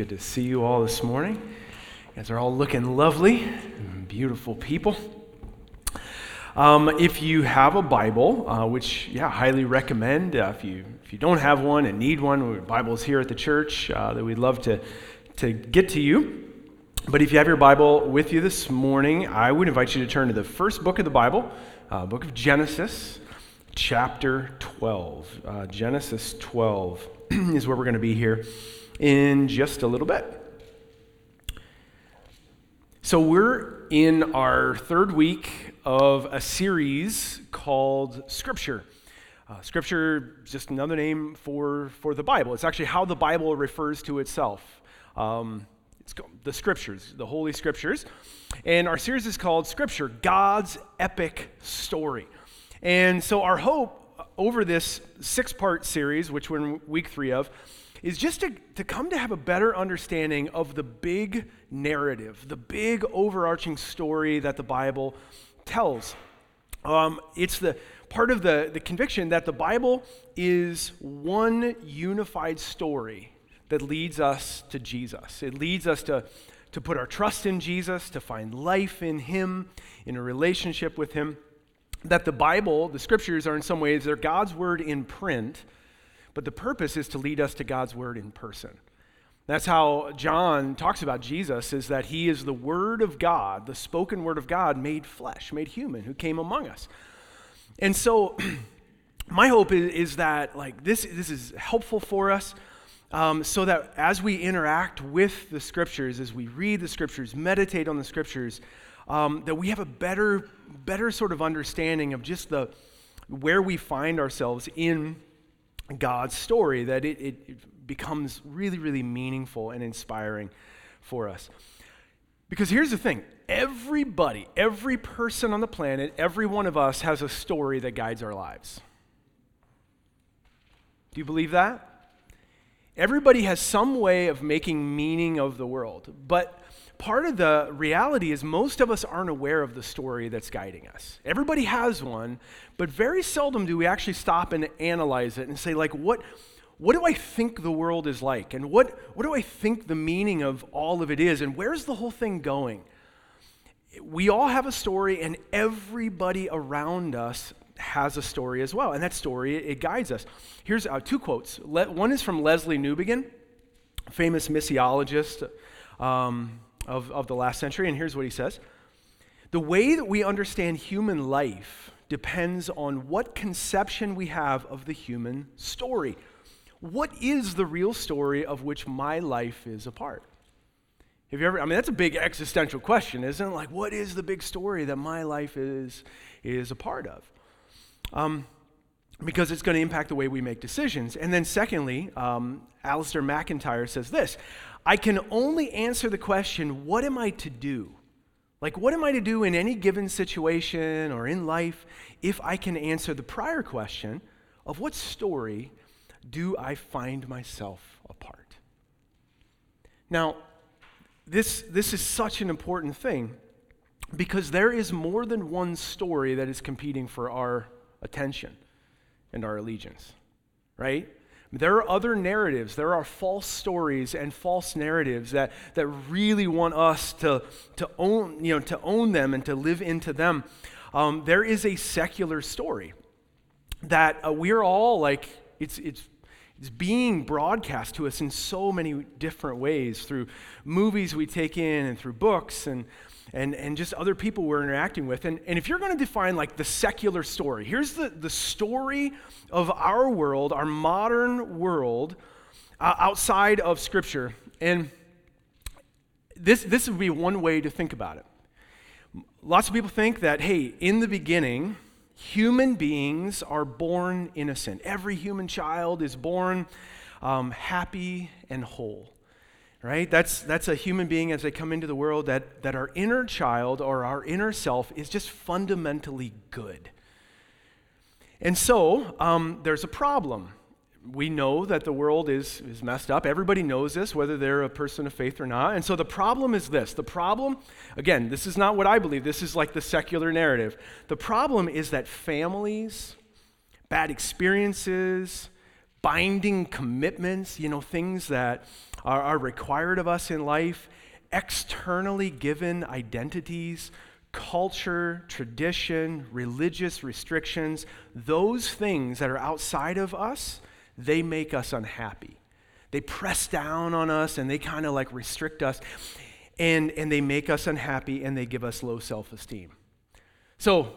good to see you all this morning. You guys are all looking lovely, beautiful people. Um, if you have a Bible, uh, which yeah, highly recommend. Uh, if you if you don't have one and need one, Bibles here at the church uh, that we'd love to to get to you. But if you have your Bible with you this morning, I would invite you to turn to the first book of the Bible, uh, book of Genesis chapter 12. Uh, Genesis 12 is where we're going to be here in just a little bit. So, we're in our third week of a series called Scripture. Uh, scripture is just another name for, for the Bible. It's actually how the Bible refers to itself. Um, it's the Scriptures, the Holy Scriptures. And our series is called Scripture God's Epic Story. And so, our hope over this six part series, which we're in week three of, is just to, to come to have a better understanding of the big narrative, the big overarching story that the Bible tells. Um, it's the part of the, the conviction that the Bible is one unified story that leads us to Jesus. It leads us to, to put our trust in Jesus, to find life in Him, in a relationship with Him that the Bible, the scriptures, are in some ways, they're God's word in print, but the purpose is to lead us to God's word in person. That's how John talks about Jesus, is that he is the word of God, the spoken word of God made flesh, made human, who came among us. And so my hope is, is that like this, this is helpful for us. Um, so that as we interact with the scriptures, as we read the scriptures, meditate on the scriptures, um, that we have a better, better sort of understanding of just the where we find ourselves in God's story, that it, it becomes really, really meaningful and inspiring for us. Because here's the thing everybody, every person on the planet, every one of us has a story that guides our lives. Do you believe that? Everybody has some way of making meaning of the world, but part of the reality is most of us aren't aware of the story that's guiding us. Everybody has one, but very seldom do we actually stop and analyze it and say, like, what, what do I think the world is like? And what, what do I think the meaning of all of it is? And where's the whole thing going? We all have a story, and everybody around us has a story as well. And that story, it guides us. Here's uh, two quotes. Le- one is from Lesslie Newbigin, famous missiologist. Um, of, of the last century, and here's what he says The way that we understand human life depends on what conception we have of the human story. What is the real story of which my life is a part? Have you ever, I mean, that's a big existential question, isn't it? Like, what is the big story that my life is, is a part of? Um, because it's going to impact the way we make decisions. And then, secondly, um, Alasdair MacIntyre says this I can only answer the question, what am I to do? Like, what am I to do in any given situation or in life if I can answer the prior question of what story do I find myself a part? Now, this, this is such an important thing because there is more than one story that is competing for our attention and our allegiance, right? There are other narratives. There are false stories and false narratives that, that really want us to, to, own, you know, to own them and to live into them. Um, there is a secular story that uh, we're all like, it's, it's, it's being broadcast to us in so many different ways through movies we take in and through books and and, and just other people we're interacting with. And, and if you're going to define like the secular story, here's the, the story of our world, our modern world, uh, outside of Scripture. And this, this would be one way to think about it. Lots of people think that, hey, in the beginning, human beings are born innocent. Every human child is born um, happy and whole right? That's, that's a human being as they come into the world that, that our inner child or our inner self is just fundamentally good. And so um, there's a problem. We know that the world is, is messed up. Everybody knows this, whether they're a person of faith or not. And so the problem is this the problem, again, this is not what I believe, this is like the secular narrative. The problem is that families, bad experiences, binding commitments, you know, things that are, are required of us in life, externally given identities, culture, tradition, religious restrictions, those things that are outside of us, they make us unhappy. They press down on us and they kind of like restrict us and, and they make us unhappy and they give us low self esteem. So,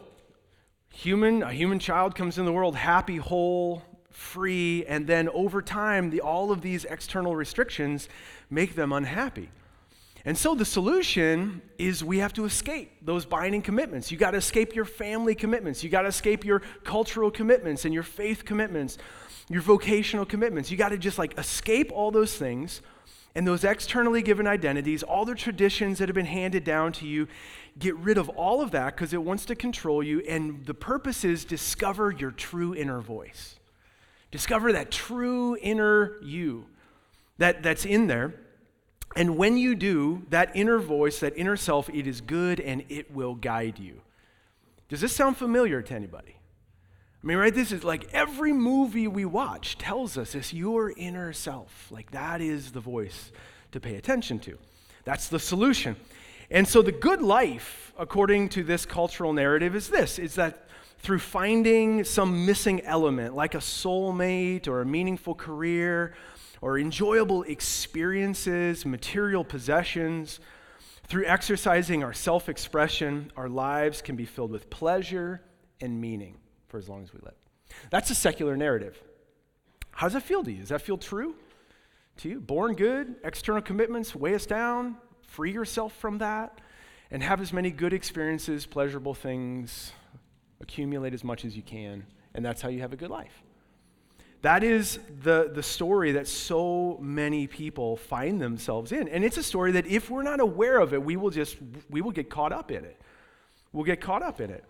human, a human child comes in the world happy, whole, free, and then over time, the, all of these external restrictions make them unhappy. And so the solution is we have to escape those binding commitments. You got to escape your family commitments. You got to escape your cultural commitments and your faith commitments, your vocational commitments. You got to just like escape all those things and those externally given identities, all the traditions that have been handed down to you. Get rid of all of that because it wants to control you. And the purpose is discover your true inner voice. Discover that true inner you that, that's in there. And when you do, that inner voice, that inner self, it is good and it will guide you. Does this sound familiar to anybody? I mean, right? This is like every movie we watch tells us it's your inner self. Like that is the voice to pay attention to. That's the solution. And so the good life, according to this cultural narrative, is this is that through finding some missing element, like a soulmate or a meaningful career or enjoyable experiences, material possessions, through exercising our self expression, our lives can be filled with pleasure and meaning for as long as we live. That's a secular narrative. How does that feel to you? Does that feel true to you? Born good, external commitments weigh us down, free yourself from that, and have as many good experiences, pleasurable things, accumulate as much as you can, and that's how you have a good life. That is the, the story that so many people find themselves in. And it's a story that if we're not aware of it, we will just we will get caught up in it. We'll get caught up in it.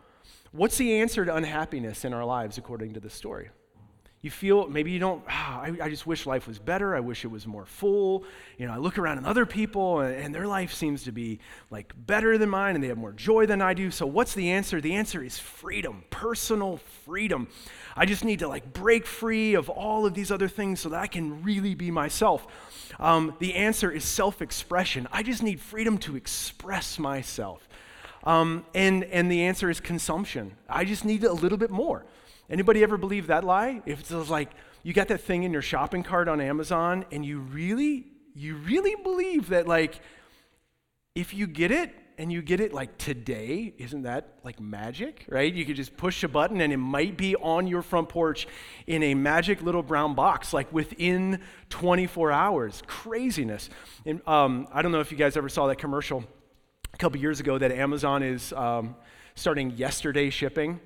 What's the answer to unhappiness in our lives according to the story? You feel maybe you don't, ah, I, I, just wish life was better. I wish it was more full. You know, I look around at other people and, and their life seems to be like better than mine and they have more joy than I do. So, what's the answer? The answer is freedom, personal freedom. I just need to like break free of all of these other things so that I can really be myself. Um, the answer is self expression. I just need freedom to express myself. Um, and, and the answer is consumption. I just need a little bit more. Anybody ever believe that lie? If it's like you got that thing in your shopping cart on Amazon and you really, you really believe that like if you get it and you get it like today, isn't that like magic, right? You could just push a button and it might be on your front porch in a magic little brown box, like within 24 hours. Craziness. And um, I don't know if you guys ever saw that commercial a couple years ago that Amazon is um, starting yesterday shipping.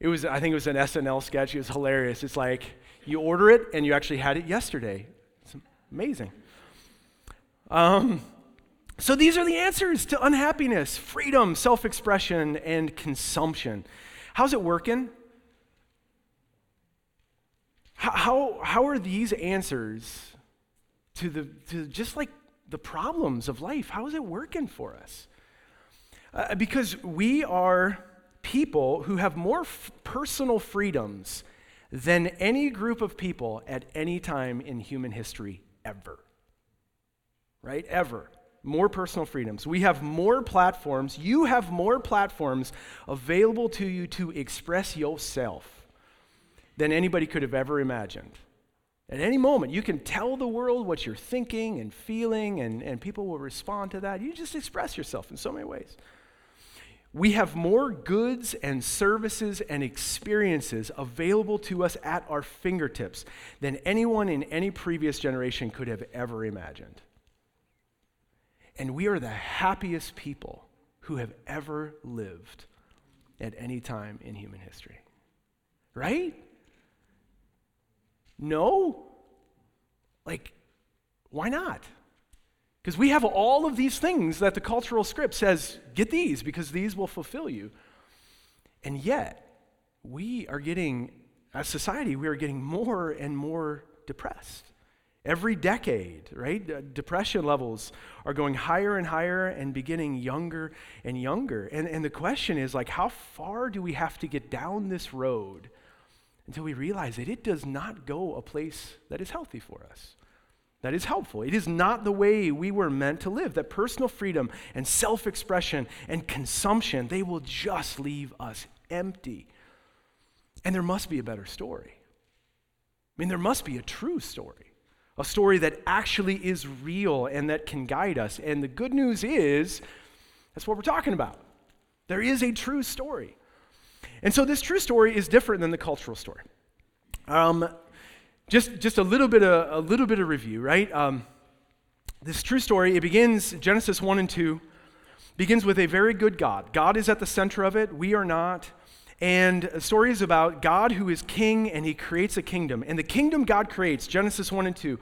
It was, I think it was an SNL sketch. It was hilarious. It's like you order it and you actually had it yesterday. It's amazing. Um, so these are the answers to unhappiness freedom, self expression, and consumption. How's it working? How, how, are these answers to, the, to just like the problems of life, how is it working for us? Uh, because we are people who have more f- personal freedoms than any group of people at any time in human history ever. Right? Ever. More personal freedoms. We have more platforms. You have more platforms available to you to express yourself than anybody could have ever imagined. At any moment, you can tell the world what you're thinking and feeling, and, and people will respond to that. You just express yourself in so many ways. We have more goods and services and experiences available to us at our fingertips than anyone in any previous generation could have ever imagined. And we are the happiest people who have ever lived at any time in human history. Right? No? Like, why not? Because we have all of these things that the cultural script says, get these because these will fulfill you. And yet, we are getting, as society, we are getting more and more depressed. Every decade, right? Depression levels are going higher and higher and beginning younger and younger. And, and the question is like, how far do we have to get down this road until we realize that it does not go a place that is healthy for us, that is helpful. It is not the way we were meant to live, that personal freedom and self expression and consumption, they will just leave us empty. And there must be a better story. I mean, there must be a true story, a story that actually is real and that can guide us. And the good news is, that's what we're talking about. There is a true story. And so this true story is different than the cultural story. Um, just, just a little bit of, a little bit of review, right? Um, this true story, it begins, Genesis 1 and 2, begins with a very good God. God is at the center of it, we are not. And the story is about God who is king and he creates a kingdom. And the kingdom God creates, Genesis 1 and 2,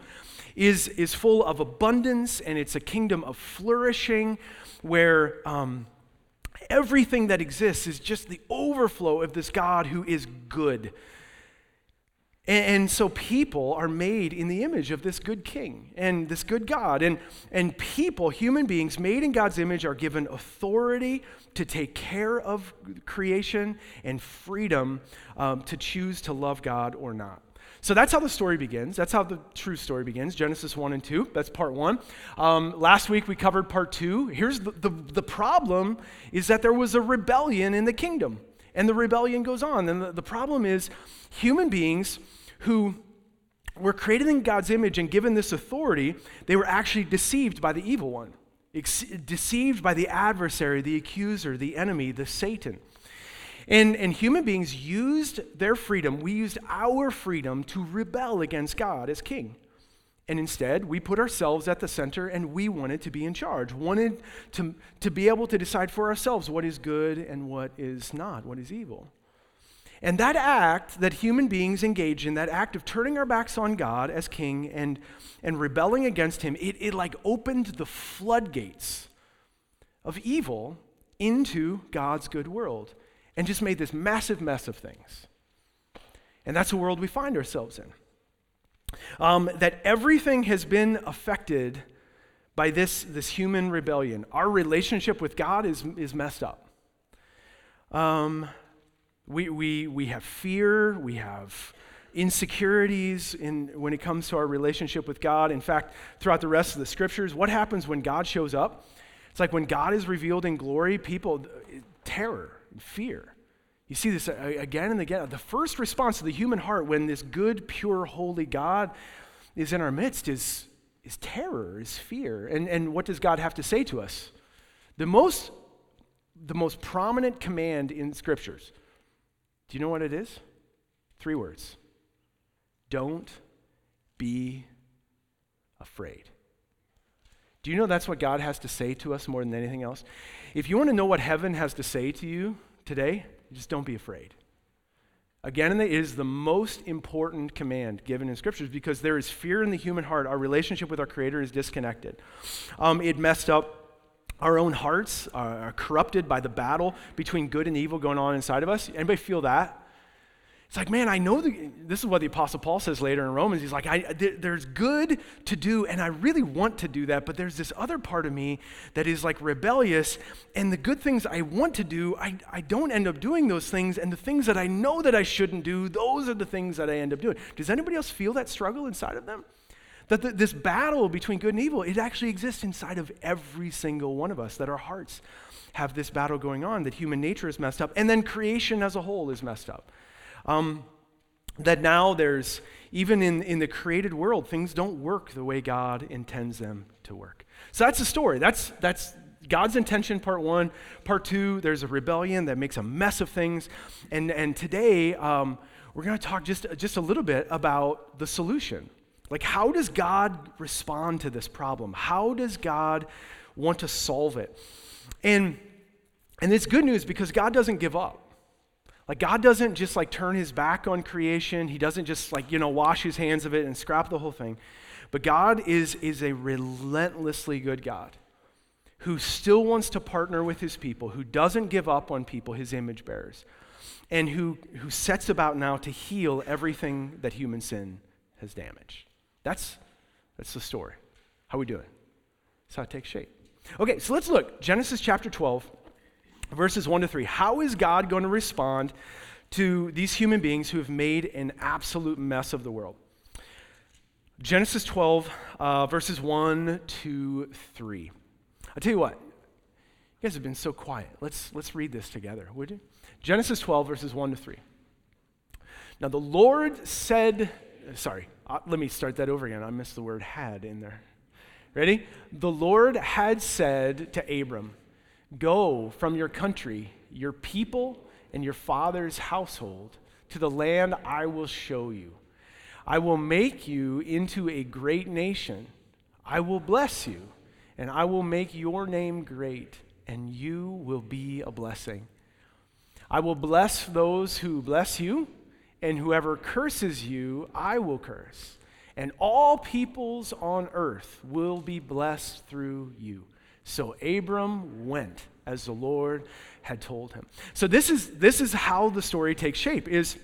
is, is full of abundance and it's a kingdom of flourishing where um, everything that exists is just the overflow of this God who is good. And, and, so people are made in the image of this good king and this good God. And, and people, human beings made in God's image, are given authority to take care of creation and freedom um, to choose to love God or not. So that's how the story begins. That's how the true story begins Genesis 1 and 2. That's part one. Um, last week we covered part two. Here's the, the, the, problem is that there was a rebellion in the kingdom, and the rebellion goes on. And the, the problem is human beings who were created in God's image and given this authority, they were actually deceived by the evil one, ex- deceived by the adversary, the accuser, the enemy, the Satan. And, and human beings used their freedom, we used our freedom to rebel against God as king. And instead, we put ourselves at the center and we wanted to be in charge, wanted to, to be able to decide for ourselves what is good and what is not, what is evil. And that act that human beings engage in, that act of turning our backs on God as king and, and rebelling against him, it, it like opened the floodgates of evil into God's good world and just made this massive mess of things. And that's the world we find ourselves in. Um, that everything has been affected by this, this human rebellion. Our relationship with God is, is messed up. Um, we, we, we have fear, we have insecurities in, when it comes to our relationship with God. In fact, throughout the rest of the scriptures, what happens when God shows up? It's like when God is revealed in glory, people, terror fear. You see this uh, again and again. The first response of the human heart when this good, pure, holy God is in our midst is, is terror, is fear. And, and what does God have to say to us? The most, the most prominent command in scriptures, do you know what it is? Three words Don't be afraid. Do you know that's what God has to say to us more than anything else? If you want to know what heaven has to say to you today, just don't be afraid. Again, it is the most important command given in scriptures because there is fear in the human heart. Our relationship with our Creator is disconnected. Um, it messed up our own hearts, are corrupted by the battle between good and evil going on inside of us. Anybody feel that? It's like, man, I know the, this is what the Apostle Paul says later in Romans. He's like, I, there's good to do, and I really want to do that, but there's this other part of me that is like rebellious, and the good things I want to do, I, I don't end up doing those things, and the things that I know that I shouldn't do, those are the things that I end up doing. Does anybody else feel that struggle inside of them? That the, this battle between good and evil, it actually exists inside of every single one of us, that our hearts have this battle going on, that human nature is messed up, and then creation as a whole is messed up. Um, that now there's, even in, in the created world, things don't work the way God intends them to work. So that's the story. That's, that's God's intention, part one. Part two, there's a rebellion that makes a mess of things. And, and today, um, we're going to talk just, just a little bit about the solution. Like, how does God respond to this problem? How does God want to solve it? And, and it's good news because God doesn't give up. Like God doesn't just like turn his back on creation. He doesn't just like, you know, wash his hands of it and scrap the whole thing. But God is, is a relentlessly good God who still wants to partner with his people, who doesn't give up on people, his image bearers, and who, who sets about now to heal everything that human sin has damaged. That's, that's the story. How we do it? That's how it takes shape. Okay, so let's look. Genesis chapter 12 verses 1 to 3. How is God going to respond to these human beings who have made an absolute mess of the world. Genesis 12, uh, verses 1 to 3. I'll tell you what, you guys have been so quiet. Let's, let's read this together, would you? Genesis 12, verses 1 to 3. Now the Lord said, sorry, uh, let me start that over again. I missed the word had in there. Ready? The Lord had said to Abram, Go from your country, your people, and your father's household to the land I will show you. I will make you into a great nation. I will bless you, and I will make your name great, and you will be a blessing. I will bless those who bless you, and whoever curses you, I will curse. And all peoples on earth will be blessed through you. So Abram went as the Lord had told him. So this is this is how the story takes shape is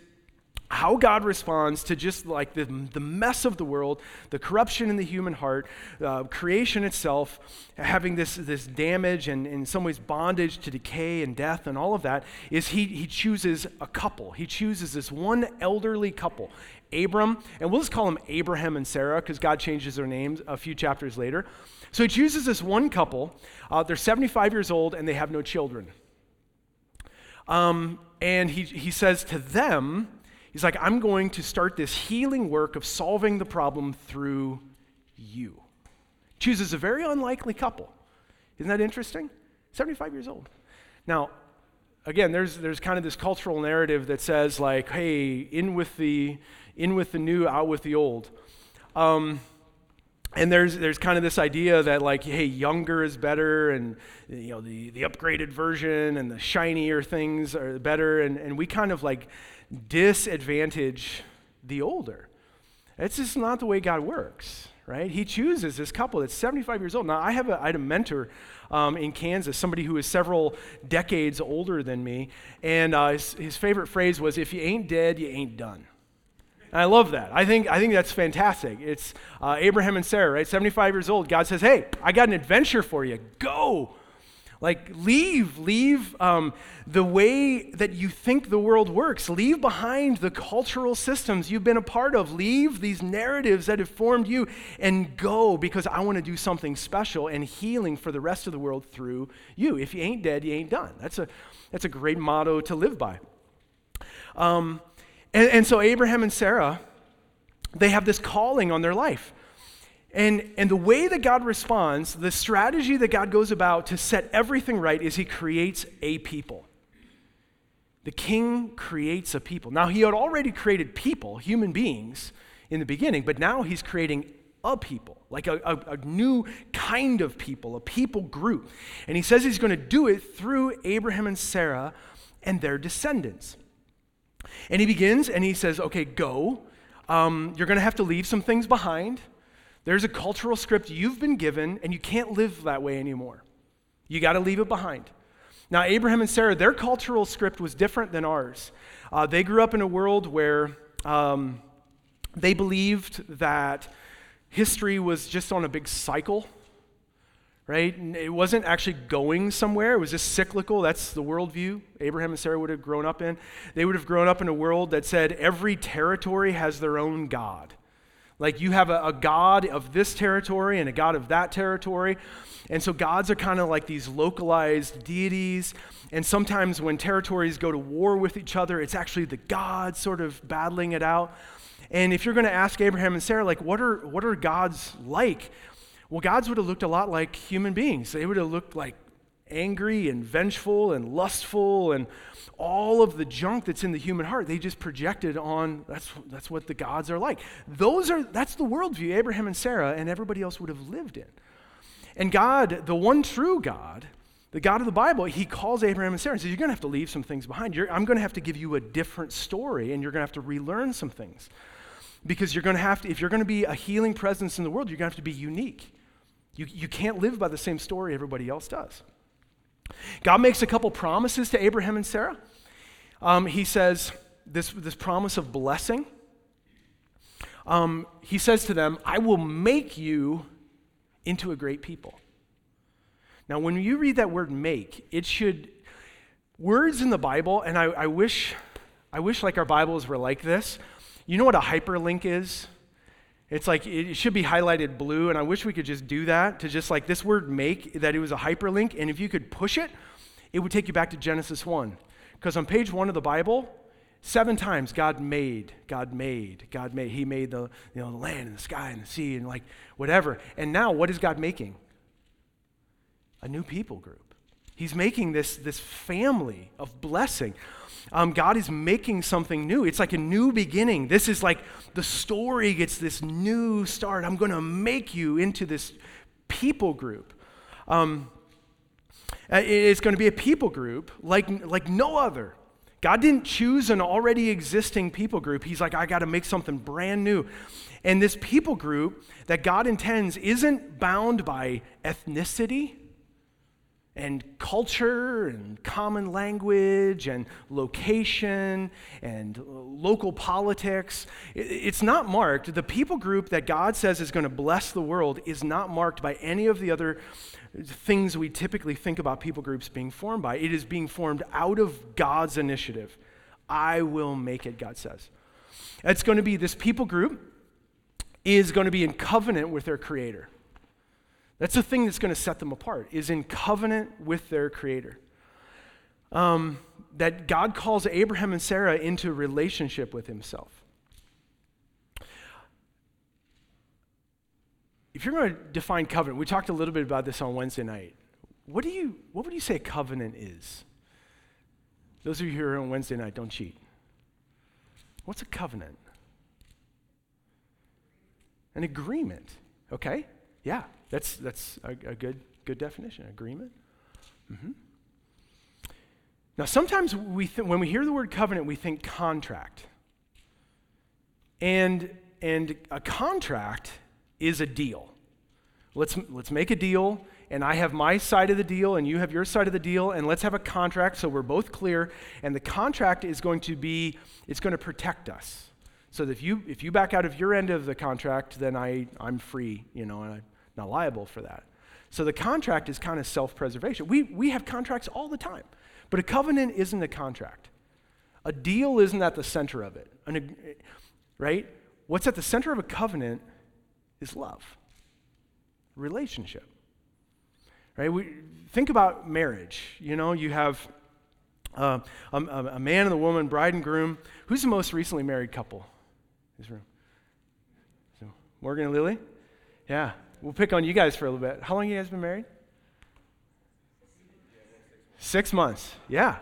how God responds to just like the, the mess of the world, the corruption in the human heart, uh, creation itself, having this, this damage and in some ways bondage to decay and death and all of that, is he, he chooses a couple. He chooses this one elderly couple, Abram, and we'll just call them Abraham and Sarah because God changes their names a few chapters later. So he chooses this one couple. Uh, they're 75 years old and they have no children. Um, and he, he says to them, He's like, I'm going to start this healing work of solving the problem through you. Chooses a very unlikely couple. Isn't that interesting? 75 years old. Now, again, there's, there's kind of this cultural narrative that says, like, hey, in with the, in with the new, out with the old. Um, and there's, there's kind of this idea that like hey younger is better and you know the, the upgraded version and the shinier things are better and, and we kind of like disadvantage the older. It's just not the way God works, right? He chooses this couple that's 75 years old. Now, I, have a, I had a mentor um, in Kansas, somebody who is several decades older than me, and uh, his, his favorite phrase was, If you ain't dead, you ain't done. And I love that. I think, I think that's fantastic. It's uh, Abraham and Sarah, right? 75 years old. God says, Hey, I got an adventure for you. Go. Like, leave, leave um, the way that you think the world works. Leave behind the cultural systems you've been a part of. Leave these narratives that have formed you and go because I want to do something special and healing for the rest of the world through you. If you ain't dead, you ain't done. That's a, that's a great motto to live by. Um, and, and so, Abraham and Sarah, they have this calling on their life. And, and the way that God responds, the strategy that God goes about to set everything right is he creates a people. The king creates a people. Now, he had already created people, human beings, in the beginning, but now he's creating a people, like a, a, a new kind of people, a people group. And he says he's going to do it through Abraham and Sarah and their descendants. And he begins and he says, okay, go. Um, you're going to have to leave some things behind. There's a cultural script you've been given, and you can't live that way anymore. You got to leave it behind. Now, Abraham and Sarah, their cultural script was different than ours. Uh, they grew up in a world where um, they believed that history was just on a big cycle, right? It wasn't actually going somewhere, it was just cyclical. That's the worldview Abraham and Sarah would have grown up in. They would have grown up in a world that said every territory has their own God. Like you have a, a, God of this territory and a God of that territory. And so gods are kind of like these localized deities. And sometimes when territories go to war with each other, it's actually the gods sort of battling it out. And if you're going to ask Abraham and Sarah, like, what are, what are gods like? Well, gods would have looked a lot like human beings. They would have looked like angry and vengeful and lustful and all of the junk that's in the human heart. They just projected on that's, that's what the gods are like. Those are that's the worldview abraham and sarah and everybody else would have lived in. And god the one true god the god of the bible he calls abraham and sarah and says you're going to have to leave some things behind. You're, i'm going to have to give you a different story and you're going to have to relearn some things because you're going to have to if you're going to be a healing presence in the world you're going to have to be unique you, you can't live by the same story everybody else does God makes a couple promises to Abraham and Sarah. Um, he says this, this promise of blessing. Um, he says to them, I will make you into a great people. Now, when you read that word make, it should, words in the Bible, and I, I wish I wish like our Bibles were like this. You know what a hyperlink is? It's like it should be highlighted blue, and I wish we could just do that to just like this word make, that it was a hyperlink, and if you could push it, it would take you back to Genesis 1. Because on page one of the Bible, seven times God made, God made, God made. He made the, you know, the land and the sky and the sea and like whatever. And now what is God making? A new people group. He's making this, this family of blessing. Um, God is making something new. It's like a new beginning. This is like the story gets this new start. I'm going to make you into this people group. Um, it's going to be a people group like, like no other. God didn't choose an already existing people group. He's like, I got to make something brand new. And this people group that God intends isn't bound by ethnicity and culture and common language and location and local politics. It's not marked. The people group that God says is going to bless the world is not marked by any of the other things we typically think about people groups being formed by. It is being formed out of God's initiative. I will make it, God says. It's going to be this people group is going to be in covenant with their creator. That's the thing that's going to set them apart, is in covenant with their creator. Um, that God calls Abraham and Sarah into relationship with himself. If you're going to define covenant, we talked a little bit about this on Wednesday night. What do you what would you say covenant is? Those of you here on Wednesday night, don't cheat. What's a covenant? An agreement. Okay? Yeah. That's, that's a, a good, good definition. Agreement. Mm-hmm. Now, sometimes we th- when we hear the word covenant, we think contract. And, and a contract is a deal. Let's, let's make a deal, and I have my side of the deal, and you have your side of the deal, and let's have a contract so we're both clear. And the contract is going to be, it's going to protect us. So that if you, if you back out of your end of the contract, then I, I'm free, you know, and I not liable for that. So the contract is kind of self preservation. We, we have contracts all the time, but a covenant isn't a contract. A deal isn't at the center of it, An, right? What's at the center of a covenant is love, relationship. Right? We, think about marriage. You know, you have uh, a, a, man and a woman, bride and groom. Who's the most recently married couple? This room. So Morgan and Lily? Yeah. We'll pick on you guys for a little bit. How long you guys been married? Six months. Yeah.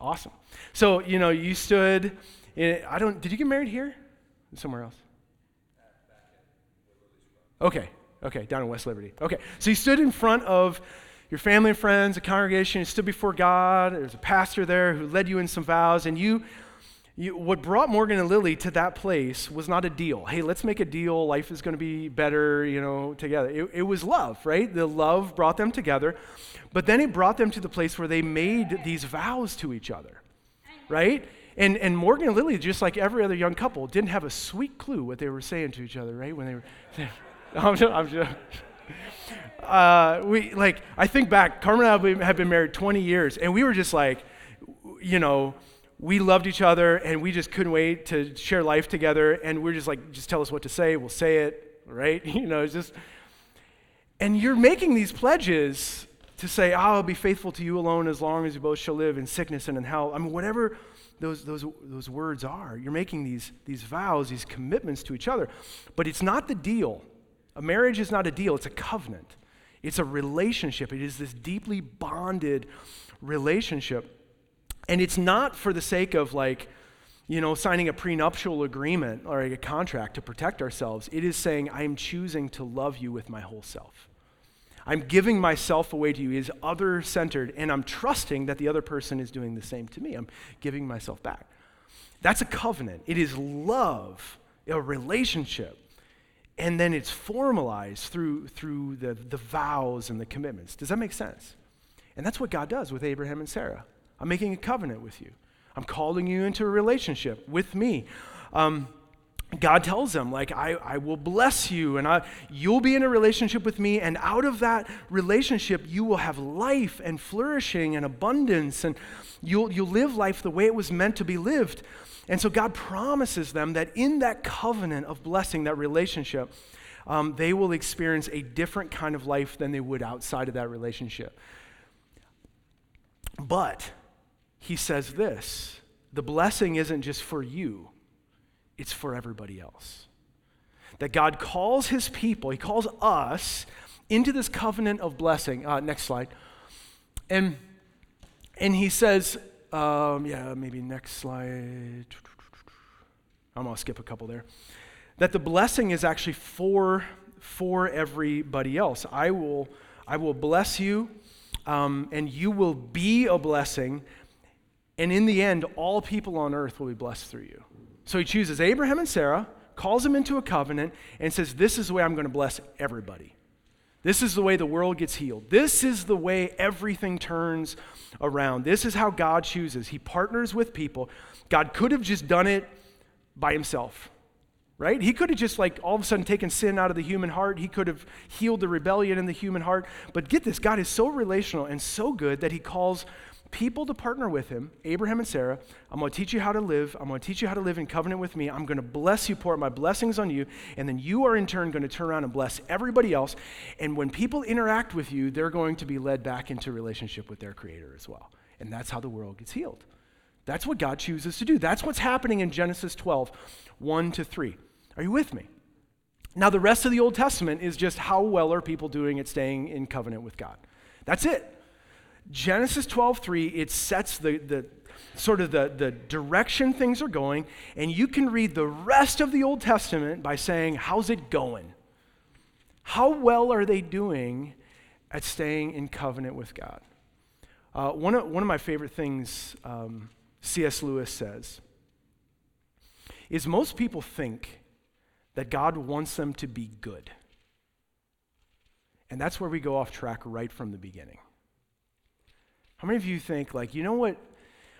Awesome. So, you know, you stood in, I don't, did you get married here? Somewhere else? Okay. Okay. Down in West Liberty. Okay. So you stood in front of your family and friends, a congregation, you stood before God. There's a pastor there who led you in some vows, and you you, what brought Morgan and Lily to that place was not a deal. Hey, let's make a deal. Life is going to be better, you know, together. It, it, was love, right? The love brought them together. But then it brought them to the place where they made these vows to each other, right? And, and Morgan and Lily, just like every other young couple, didn't have a sweet clue what they were saying to each other, right? When they were, I'm just, I'm just uh, we, like, I think back, Carmen and I have been married 20 years, and we were just like, you know, we loved each other and we just couldn't wait to share life together. And we're just like, just tell us what to say, we'll say it, right? You know, it's just. And you're making these pledges to say, oh, I'll be faithful to you alone as long as you both shall live in sickness and in health. I mean, whatever those, those, those words are, you're making these, these vows, these commitments to each other. But it's not the deal. A marriage is not a deal, it's a covenant. It's a relationship. It is this deeply bonded relationship. And it's not for the sake of like, you know, signing a prenuptial agreement or a contract to protect ourselves. It is saying, I'm choosing to love you with my whole self. I'm giving myself away to you. It is other centered, and I'm trusting that the other person is doing the same to me. I'm giving myself back. That's a covenant. It is love, a relationship. And then it's formalized through, through the, the vows and the commitments. Does that make sense? And that's what God does with Abraham and Sarah. I'm making a covenant with you. I'm calling you into a relationship with me. Um, God tells them, like, I, I will bless you and I, you'll be in a relationship with me, and out of that relationship, you will have life and flourishing and abundance, and you'll, you'll live life the way it was meant to be lived. And so God promises them that in that covenant of blessing, that relationship, um, they will experience a different kind of life than they would outside of that relationship. But he says this the blessing isn't just for you it's for everybody else. That God calls his people, he calls us into this covenant of blessing. Uh, next slide. And, and he says, um, yeah, maybe next slide. I'm going to skip a couple there. That the blessing is actually for, for everybody else. I will, I will bless you, um, and you will be a blessing. And in the end, all people on earth will be blessed through you. So he chooses Abraham and Sarah, calls them into a covenant, and says, This is the way I'm going to bless everybody. This is the way the world gets healed. This is the way everything turns around. This is how God chooses. He partners with people. God could have just done it by himself, right? He could have just, like, all of a sudden taken sin out of the human heart. He could have healed the rebellion in the human heart. But get this God is so relational and so good that he calls people to partner with him, Abraham and Sarah. I'm going to teach you how to live. I'm going to teach you how to live in covenant with me. I'm going to bless you, pour my blessings on you, and then you are in turn going to turn around and bless everybody else. And when people interact with you, they're going to be led back into relationship with their creator as well. And that's how the world gets healed. That's what God chooses to do. That's what's happening in Genesis 12, 1 to 3. Are you with me? Now, the rest of the Old Testament is just how well are people doing at staying in covenant with God. That's it. Genesis 12:3, it sets the, the sort of the, the direction things are going, and you can read the rest of the Old Testament by saying, How's it going? How well are they doing at staying in covenant with God? Uh, one, of, one of my favorite things um, C.S. Lewis says is most people think that God wants them to be good. And that's where we go off track right from the beginning. How many of you think, like, you know what?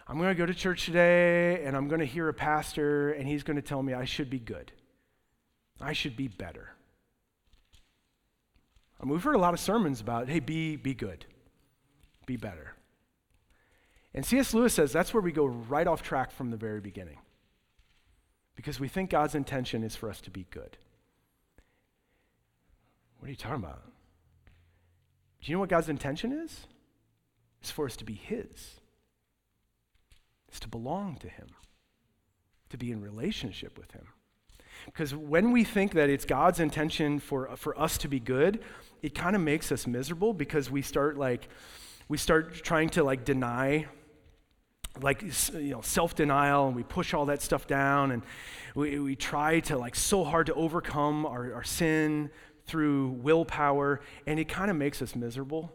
I'm going to go to church today and I'm going to hear a pastor and he's going to tell me I should be good. I should be better. I mean, we've heard a lot of sermons about, hey, be, be good, be better. And C.S. Lewis says that's where we go right off track from the very beginning. Because we think God's intention is for us to be good. What are you talking about? Do you know what God's intention is? Is for us to be His, is to belong to Him, to be in relationship with Him. Because when we think that it's God's intention for, for us to be good, it kind of makes us miserable because we start like, we start trying to like deny like you know self-denial and we push all that stuff down and we, we try to like so hard to overcome our, our sin through willpower and it kind of makes us miserable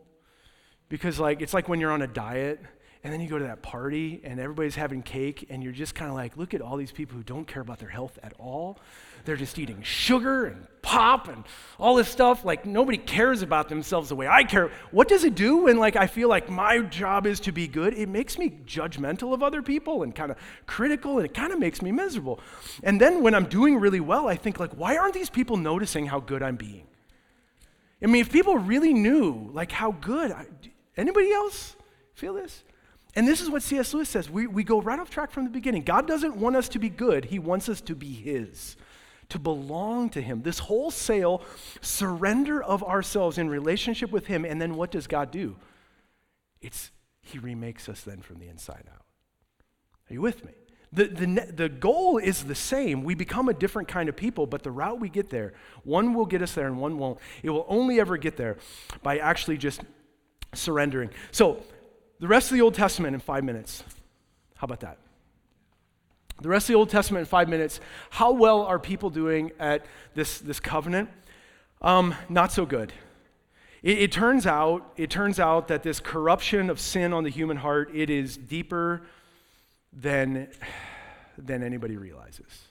because, like, it's like when you're on a diet and then you go to that party and everybody's having cake and you're just kind of like, look at all these people who don't care about their health at all. They're just eating sugar and pop and all this stuff. Like, nobody cares about themselves the way I care. What does it do when, like, I feel like my job is to be good? It makes me judgmental of other people and kind of critical and it kind of makes me miserable. And then when I'm doing really well, I think, like, why aren't these people noticing how good I'm being? I mean, if people really knew, like, how good, I, Anybody else feel this? And this is what C.S. Lewis says. We, we go right off track from the beginning. God doesn't want us to be good, He wants us to be His, to belong to Him. This wholesale surrender of ourselves in relationship with Him. And then what does God do? It's He remakes us then from the inside out. Are you with me? The, the, the goal is the same. We become a different kind of people, but the route we get there, one will get us there and one won't. It will only ever get there by actually just surrendering. So, the rest of the Old Testament in five minutes. How about that? The rest of the Old Testament in five minutes. How well are people doing at this, this covenant? Um, not so good. It, it, turns out, it turns out that this corruption of sin on the human heart, it is deeper than, than anybody realizes.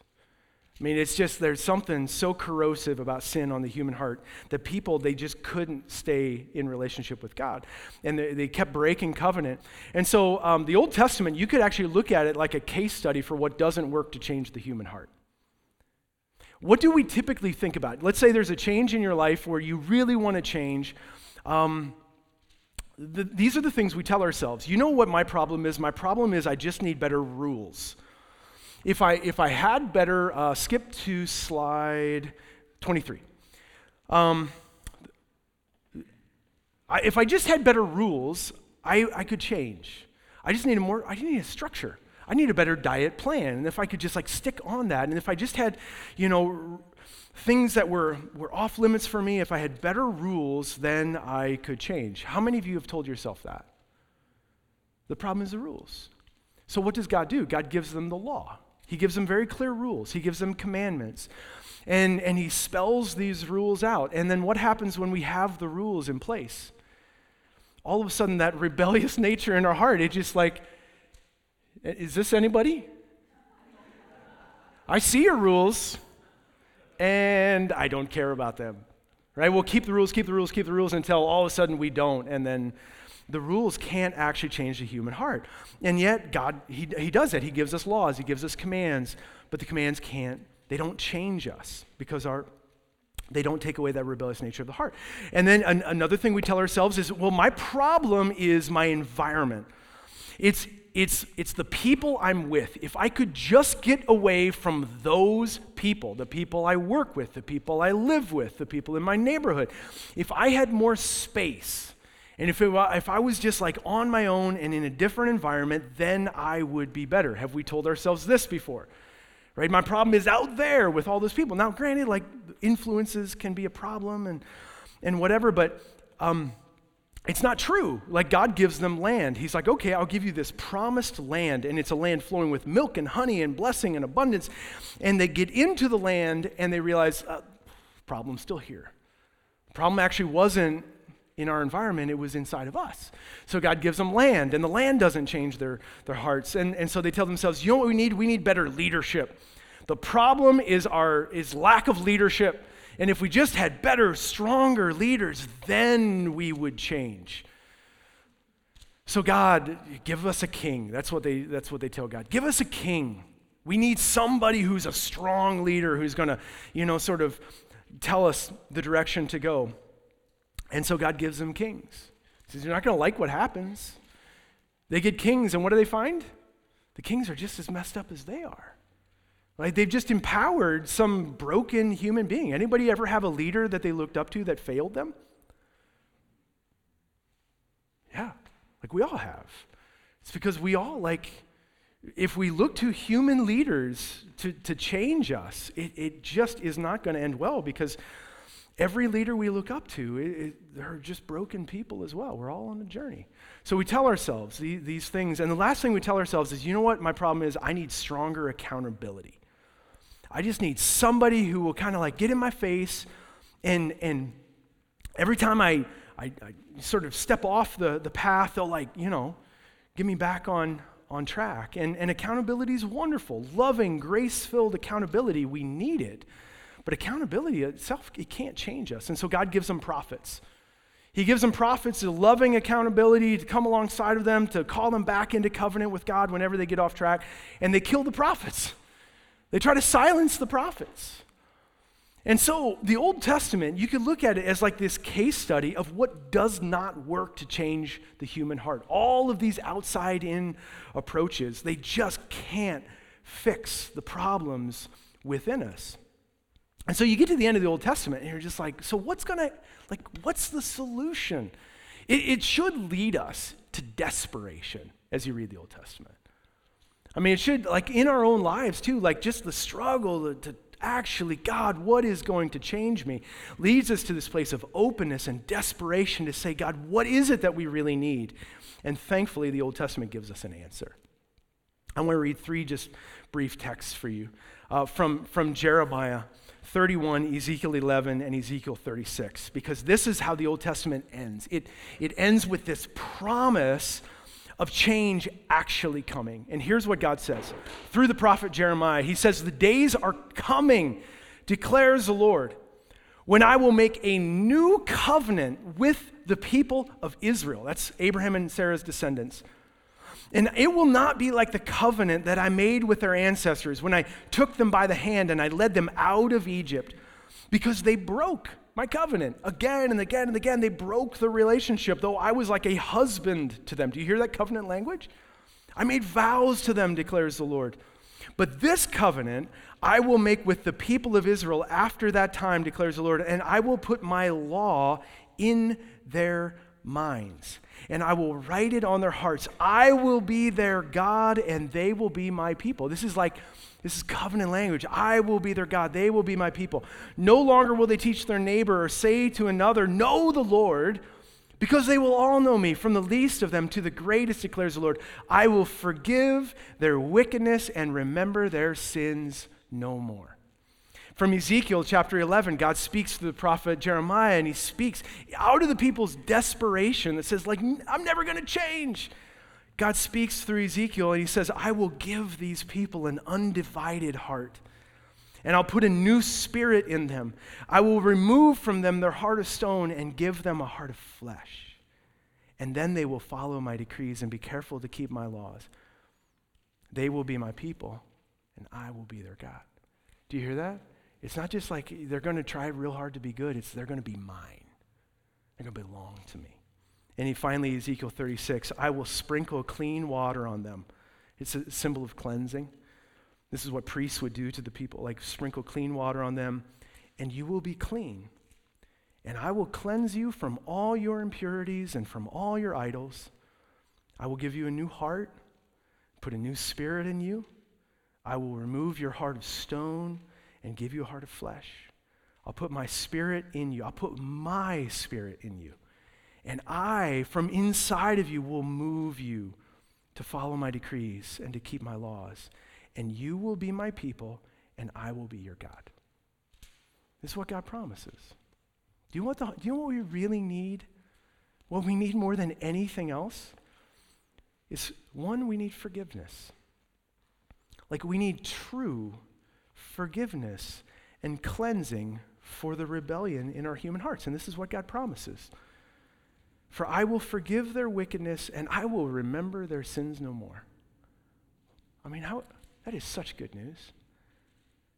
I mean, it's just there's something so corrosive about sin on the human heart that people, they just couldn't stay in relationship with God. And they, they kept breaking covenant. And so um, the Old Testament, you could actually look at it like a case study for what doesn't work to change the human heart. What do we typically think about? Let's say there's a change in your life where you really want to change. Um, the, these are the things we tell ourselves. You know what my problem is? My problem is I just need better rules. If I, if I had better, uh, skip to slide 23. Um, I, if I just had better rules, I, I could change. I just need a more, I need a structure. I need a better diet plan. And if I could just like stick on that, and if I just had, you know, things that were, were off limits for me, if I had better rules, then I could change. How many of you have told yourself that? The problem is the rules. So, what does God do? God gives them the law. He gives them very clear rules, He gives them commandments. And, and He spells these rules out. And then what happens when we have the rules in place? All of a sudden, that rebellious nature in our heart, it just like, is this anybody? I see your rules and I don't care about them. Right? We'll keep the rules, keep the rules, keep the rules until all of a sudden we don't. And then the rules can't actually change the human heart. And yet, God, He, he does that. He gives us laws, He gives us commands, but the commands can't, they don't change us because our, they don't take away that rebellious nature of the heart. And then an, another thing we tell ourselves is, well, my problem is my environment. It's it's, it's the people I'm with. If I could just get away from those people, the people I work with, the people I live with, the people in my neighborhood, if I had more space, and if, it, if I was just like on my own and in a different environment, then I would be better. Have we told ourselves this before? Right? My problem is out there with all those people. Now, granted, like influences can be a problem and, and whatever, but um, it's not true. Like God gives them land. He's like, okay, I'll give you this promised land, and it's a land flowing with milk and honey and blessing and abundance. And they get into the land and they realize, uh, problem's still here. The problem actually wasn't in our environment, it was inside of us. So God gives them land, and the land doesn't change their, their hearts. And, and so they tell themselves, you know what we need? We need better leadership. The problem is our is lack of leadership. And if we just had better, stronger leaders, then we would change. So, God, give us a king. That's what they, that's what they tell God. Give us a king. We need somebody who's a strong leader who's going to, you know, sort of tell us the direction to go. And so God gives them kings. He says, You're not going to like what happens. They get kings, and what do they find? The kings are just as messed up as they are. Like they've just empowered some broken human being. Anybody ever have a leader that they looked up to that failed them? Yeah, like we all have. It's because we all like if we look to human leaders to, to change us, it, it just is not going to end well because every leader we look up to, it, it, they're just broken people as well. We're all on a journey. So we tell ourselves these, these things. And the last thing we tell ourselves is you know what? My problem is I need stronger accountability. I just need somebody who will kind of like get in my face and, and every time I, I, I, sort of step off the, the path, they'll like, you know, get me back on, on track. And, and accountability is wonderful. Loving, grace filled accountability, we need it. But accountability itself, it can't change us. And so God gives them prophets. He gives them prophets a loving accountability to come alongside of them, to call them back into covenant with God whenever they get off track. And they kill the prophets. They try to silence the prophets. And so the Old Testament, you could look at it as like this case study of what does not work to change the human heart. All of these outside in approaches, they just can't fix the problems within us. And so you get to the end of the Old Testament and you're just like, so what's going to, like, what's the solution? It, it should lead us to desperation as you read the Old Testament. I mean, it should, like in our own lives too, like just the struggle to, to actually, God, what is going to change me, leads us to this place of openness and desperation to say, God, what is it that we really need? And thankfully, the Old Testament gives us an answer. I want to read three just brief texts for you uh, from, from Jeremiah 31, Ezekiel 11, and Ezekiel 36, because this is how the Old Testament ends. It, it ends with this promise of change actually coming. And here's what God says through the prophet Jeremiah He says, The days are coming, declares the Lord, when I will make a new covenant with the people of Israel. That's Abraham and Sarah's descendants. And it will not be like the covenant that I made with their ancestors when I took them by the hand and I led them out of Egypt because they broke my covenant again and again and again. They broke the relationship, though I was like a husband to them. Do you hear that covenant language? I made vows to them, declares the Lord. But this covenant I will make with the people of Israel after that time, declares the Lord, and I will put my law in their minds, and I will write it on their hearts. I will be their God, and they will be my people. This is like, this is covenant language. I will be their God, they will be my people. No longer will they teach their neighbor or say to another, Know the Lord, because they will all know me, from the least of them to the greatest, declares the Lord. I will forgive their wickedness and remember their sins no more. From Ezekiel chapter 11, God speaks to the prophet Jeremiah, and he speaks out of the people's desperation that says, like, I'm never going to change. God speaks through Ezekiel, and he says, I will give these people an undivided heart, and I'll put a new spirit in them. I will remove from them their heart of stone and give them a heart of flesh. And then they will follow my decrees and be careful to keep my laws. They will be my people, and I will be their God. Do you hear that? It's not just like they're going to try real hard to be good, it's they're going to be mine. They're going to belong to me. And he finally, Ezekiel 36, I will sprinkle clean water on them. It's a symbol of cleansing. This is what priests would do to the people, like sprinkle clean water on them, and you will be clean. And I will cleanse you from all your impurities and from all your idols. I will give you a new heart, put a new spirit in you. I will remove your heart of stone and give you a heart of flesh. I'll put my spirit in you. I'll put my spirit in you. And I, from inside of you, will move you to follow my decrees and to keep my laws. And you will be my people, and I will be your God. This is what God promises. Do you, want the, do you know what we really need? What we need more than anything else is one, we need forgiveness. Like we need true forgiveness and cleansing for the rebellion in our human hearts. And this is what God promises. For I will forgive their wickedness and I will remember their sins no more. I mean, how, that is such good news.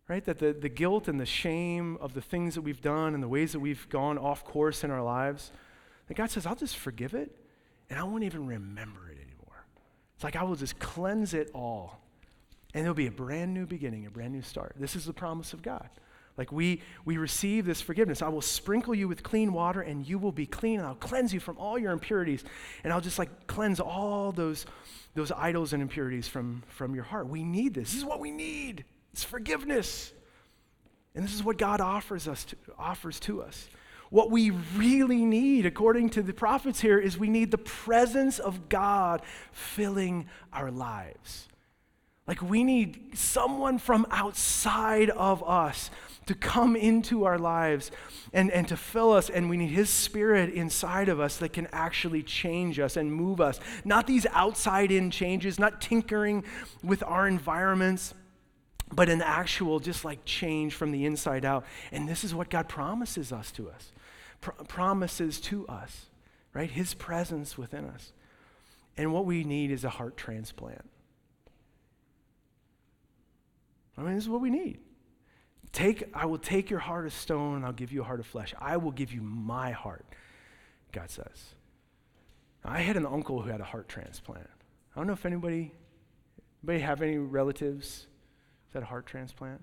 Right? That the, the guilt and the shame of the things that we've done and the ways that we've gone off course in our lives, that God says, I'll just forgive it and I won't even remember it anymore. It's like I will just cleanse it all and there'll be a brand new beginning, a brand new start. This is the promise of God. Like we, we receive this forgiveness. I will sprinkle you with clean water and you will be clean and I'll cleanse you from all your impurities. And I'll just like cleanse all those, those idols and impurities from, from your heart. We need this. This is what we need. It's forgiveness. And this is what God offers us to, offers to us. What we really need, according to the prophets here, is we need the presence of God filling our lives. Like we need someone from outside of us to come into our lives and, and to fill us. And we need His Spirit inside of us that can actually change us and move us. Not these outside in changes, not tinkering with our environments, but an actual, just like change from the inside out. And this is what God promises us to us, Pro- promises to us, right? His presence within us. And what we need is a heart transplant. I mean, this is what we need. Take, I will take your heart of stone and I'll give you a heart of flesh. I will give you my heart, God says. I had an uncle who had a heart transplant. I don't know if anybody, anybody have any relatives that had a heart transplant.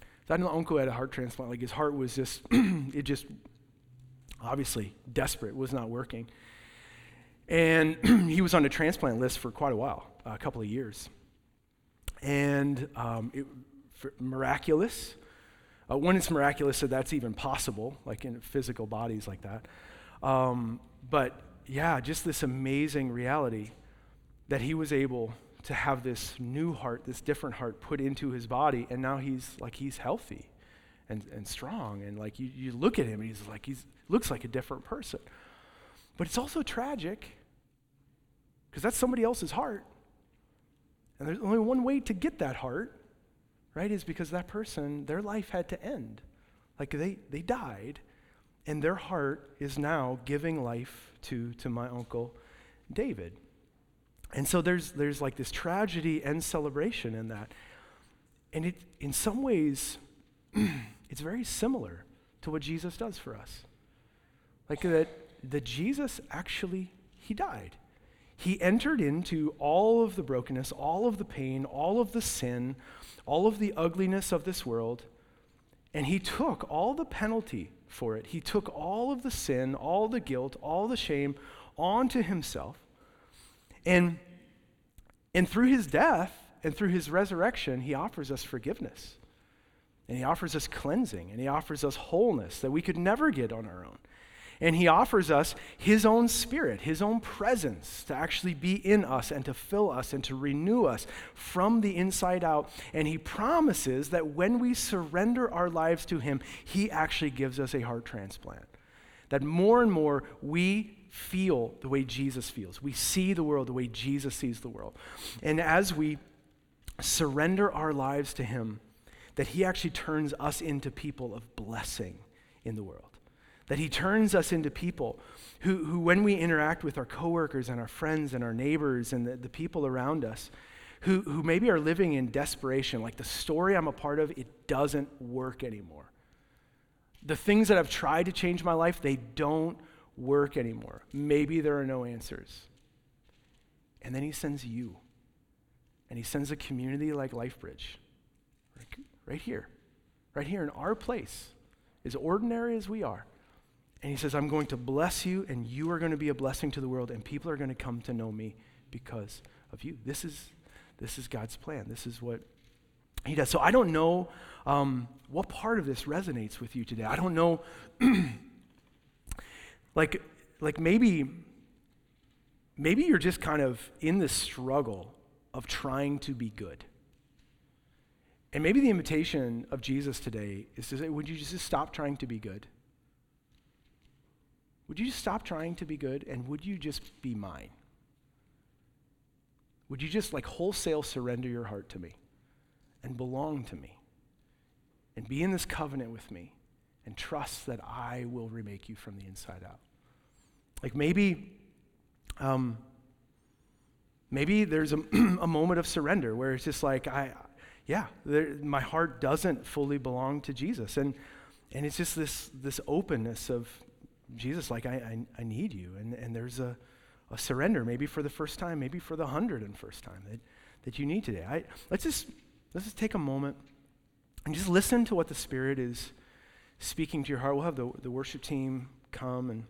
So I had an uncle who had a heart transplant. Like his heart was just, it just, obviously desperate, was not working. And he was on the transplant list for quite a while, a couple of years and um, it, miraculous. Uh, when it's miraculous, so that's even possible, like in physical bodies like that. Um, but yeah, just this amazing reality that he was able to have this new heart, this different heart put into his body, and now he's like he's healthy and, and strong, and like you, you look at him and he's like he's looks like a different person. But it's also tragic because that's somebody else's heart. And there's only one way to get that heart, right? Is because that person, their life had to end. Like they, they died, and their heart is now giving life to, to my uncle David. And so there's, there's like this tragedy and celebration in that. And it, in some ways, it's very similar to what Jesus does for us. Like that, that Jesus actually, he died. He entered into all of the brokenness, all of the pain, all of the sin, all of the ugliness of this world, and he took all the penalty for it. He took all of the sin, all the guilt, all the shame onto himself. And, and through his death and through his resurrection, he offers us forgiveness. And he offers us cleansing. And he offers us wholeness that we could never get on our own. And he offers us his own spirit, his own presence to actually be in us and to fill us and to renew us from the inside out. And he promises that when we surrender our lives to him, he actually gives us a heart transplant. That more and more we feel the way Jesus feels. We see the world the way Jesus sees the world. And as we surrender our lives to him, that he actually turns us into people of blessing in the world that He turns us into people who, who when we interact with our coworkers and our friends and our neighbors and the, the people around us, who, who maybe are living in desperation, like the story I'm a part of, it doesn't work anymore. The things that I've tried to change my life, they don't work anymore. Maybe there are no answers. And then He sends you. And He sends a community like LifeBridge, right here, right here in our place, as ordinary as we are. And he says, I'm going to bless you, and you are going to be a blessing to the world, and people are going to come to know me because of you. This is, this is God's plan. This is what he does. So I don't know um, what part of this resonates with you today. I don't know, like, like maybe, maybe you're just kind of in the struggle of trying to be good. And maybe the invitation of Jesus today is to say, would you just stop trying to be good? Would you just stop trying to be good and would you just be mine? Would you just like wholesale surrender your heart to me and belong to me and be in this covenant with me and trust that I will remake you from the inside out? Like maybe, um, maybe there's a, a moment of surrender where it's just like, I, yeah, there, my heart doesn't fully belong to Jesus. And, and it's just this, this openness of, Jesus, like, I, I, I, need you. And, and there's a, a surrender, maybe for the first time, maybe for the hundred and first time that, that you need today. I, let's, just, let's just take a moment and just listen to what the Spirit is speaking to your heart. We'll have the, the worship team come and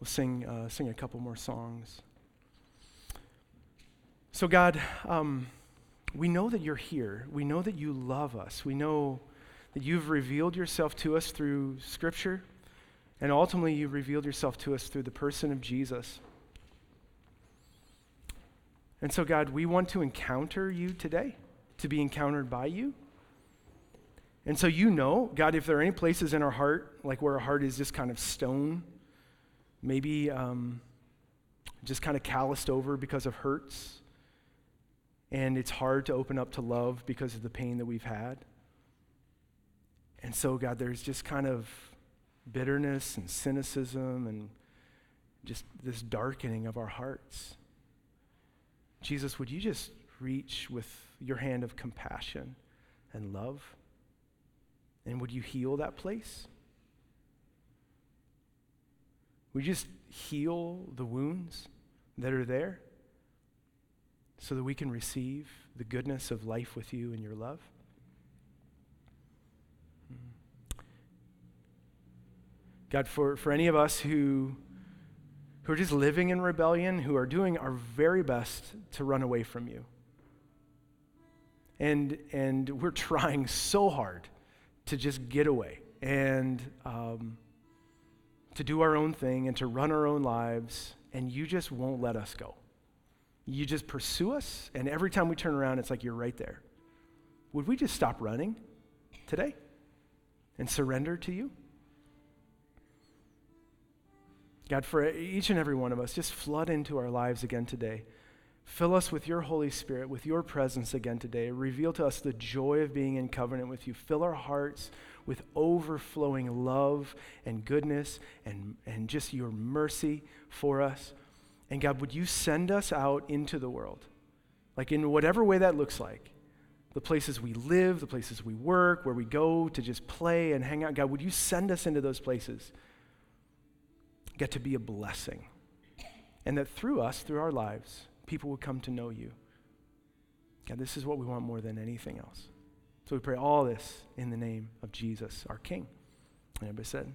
we'll sing, uh, sing a couple more songs. So, God, um, we know that you're here. We know that you love us. We know that you've revealed yourself to us through Scripture. And ultimately, you revealed yourself to us through the person of Jesus. And so, God, we want to encounter you today, to be encountered by you. And so, you know, God, if there are any places in our heart, like where our heart is just kind of stone, maybe um, just kind of calloused over because of hurts, and it's hard to open up to love because of the pain that we've had. And so, God, there's just kind of bitterness and cynicism and just this darkening of our hearts. Jesus, would you just reach with your hand of compassion and love? And would you heal that place? Would you just heal the wounds that are there so that we can receive the goodness of life with you and your love? God, for, for any of us who, who are just living in rebellion, who are doing our very best to run away from you. And, and we're trying so hard to just get away and um, to do our own thing and to run our own lives, and you just won't let us go. You just pursue us, and every time we turn around, it's like you're right there. Would we just stop running today and surrender to you? God, for each and every one of us, just flood into our lives again today. Fill us with your Holy Spirit, with your presence again today. Reveal to us the joy of being in covenant with you. Fill our hearts with overflowing love and goodness and, and just your mercy for us. And God, would you send us out into the world, like in whatever way that looks like? The places we live, the places we work, where we go to just play and hang out. God, would you send us into those places? get to be a blessing. And that through us, through our lives, people would come to know you. God, this is what we want more than anything else. So we pray all this in the name of Jesus, our King. And everybody said,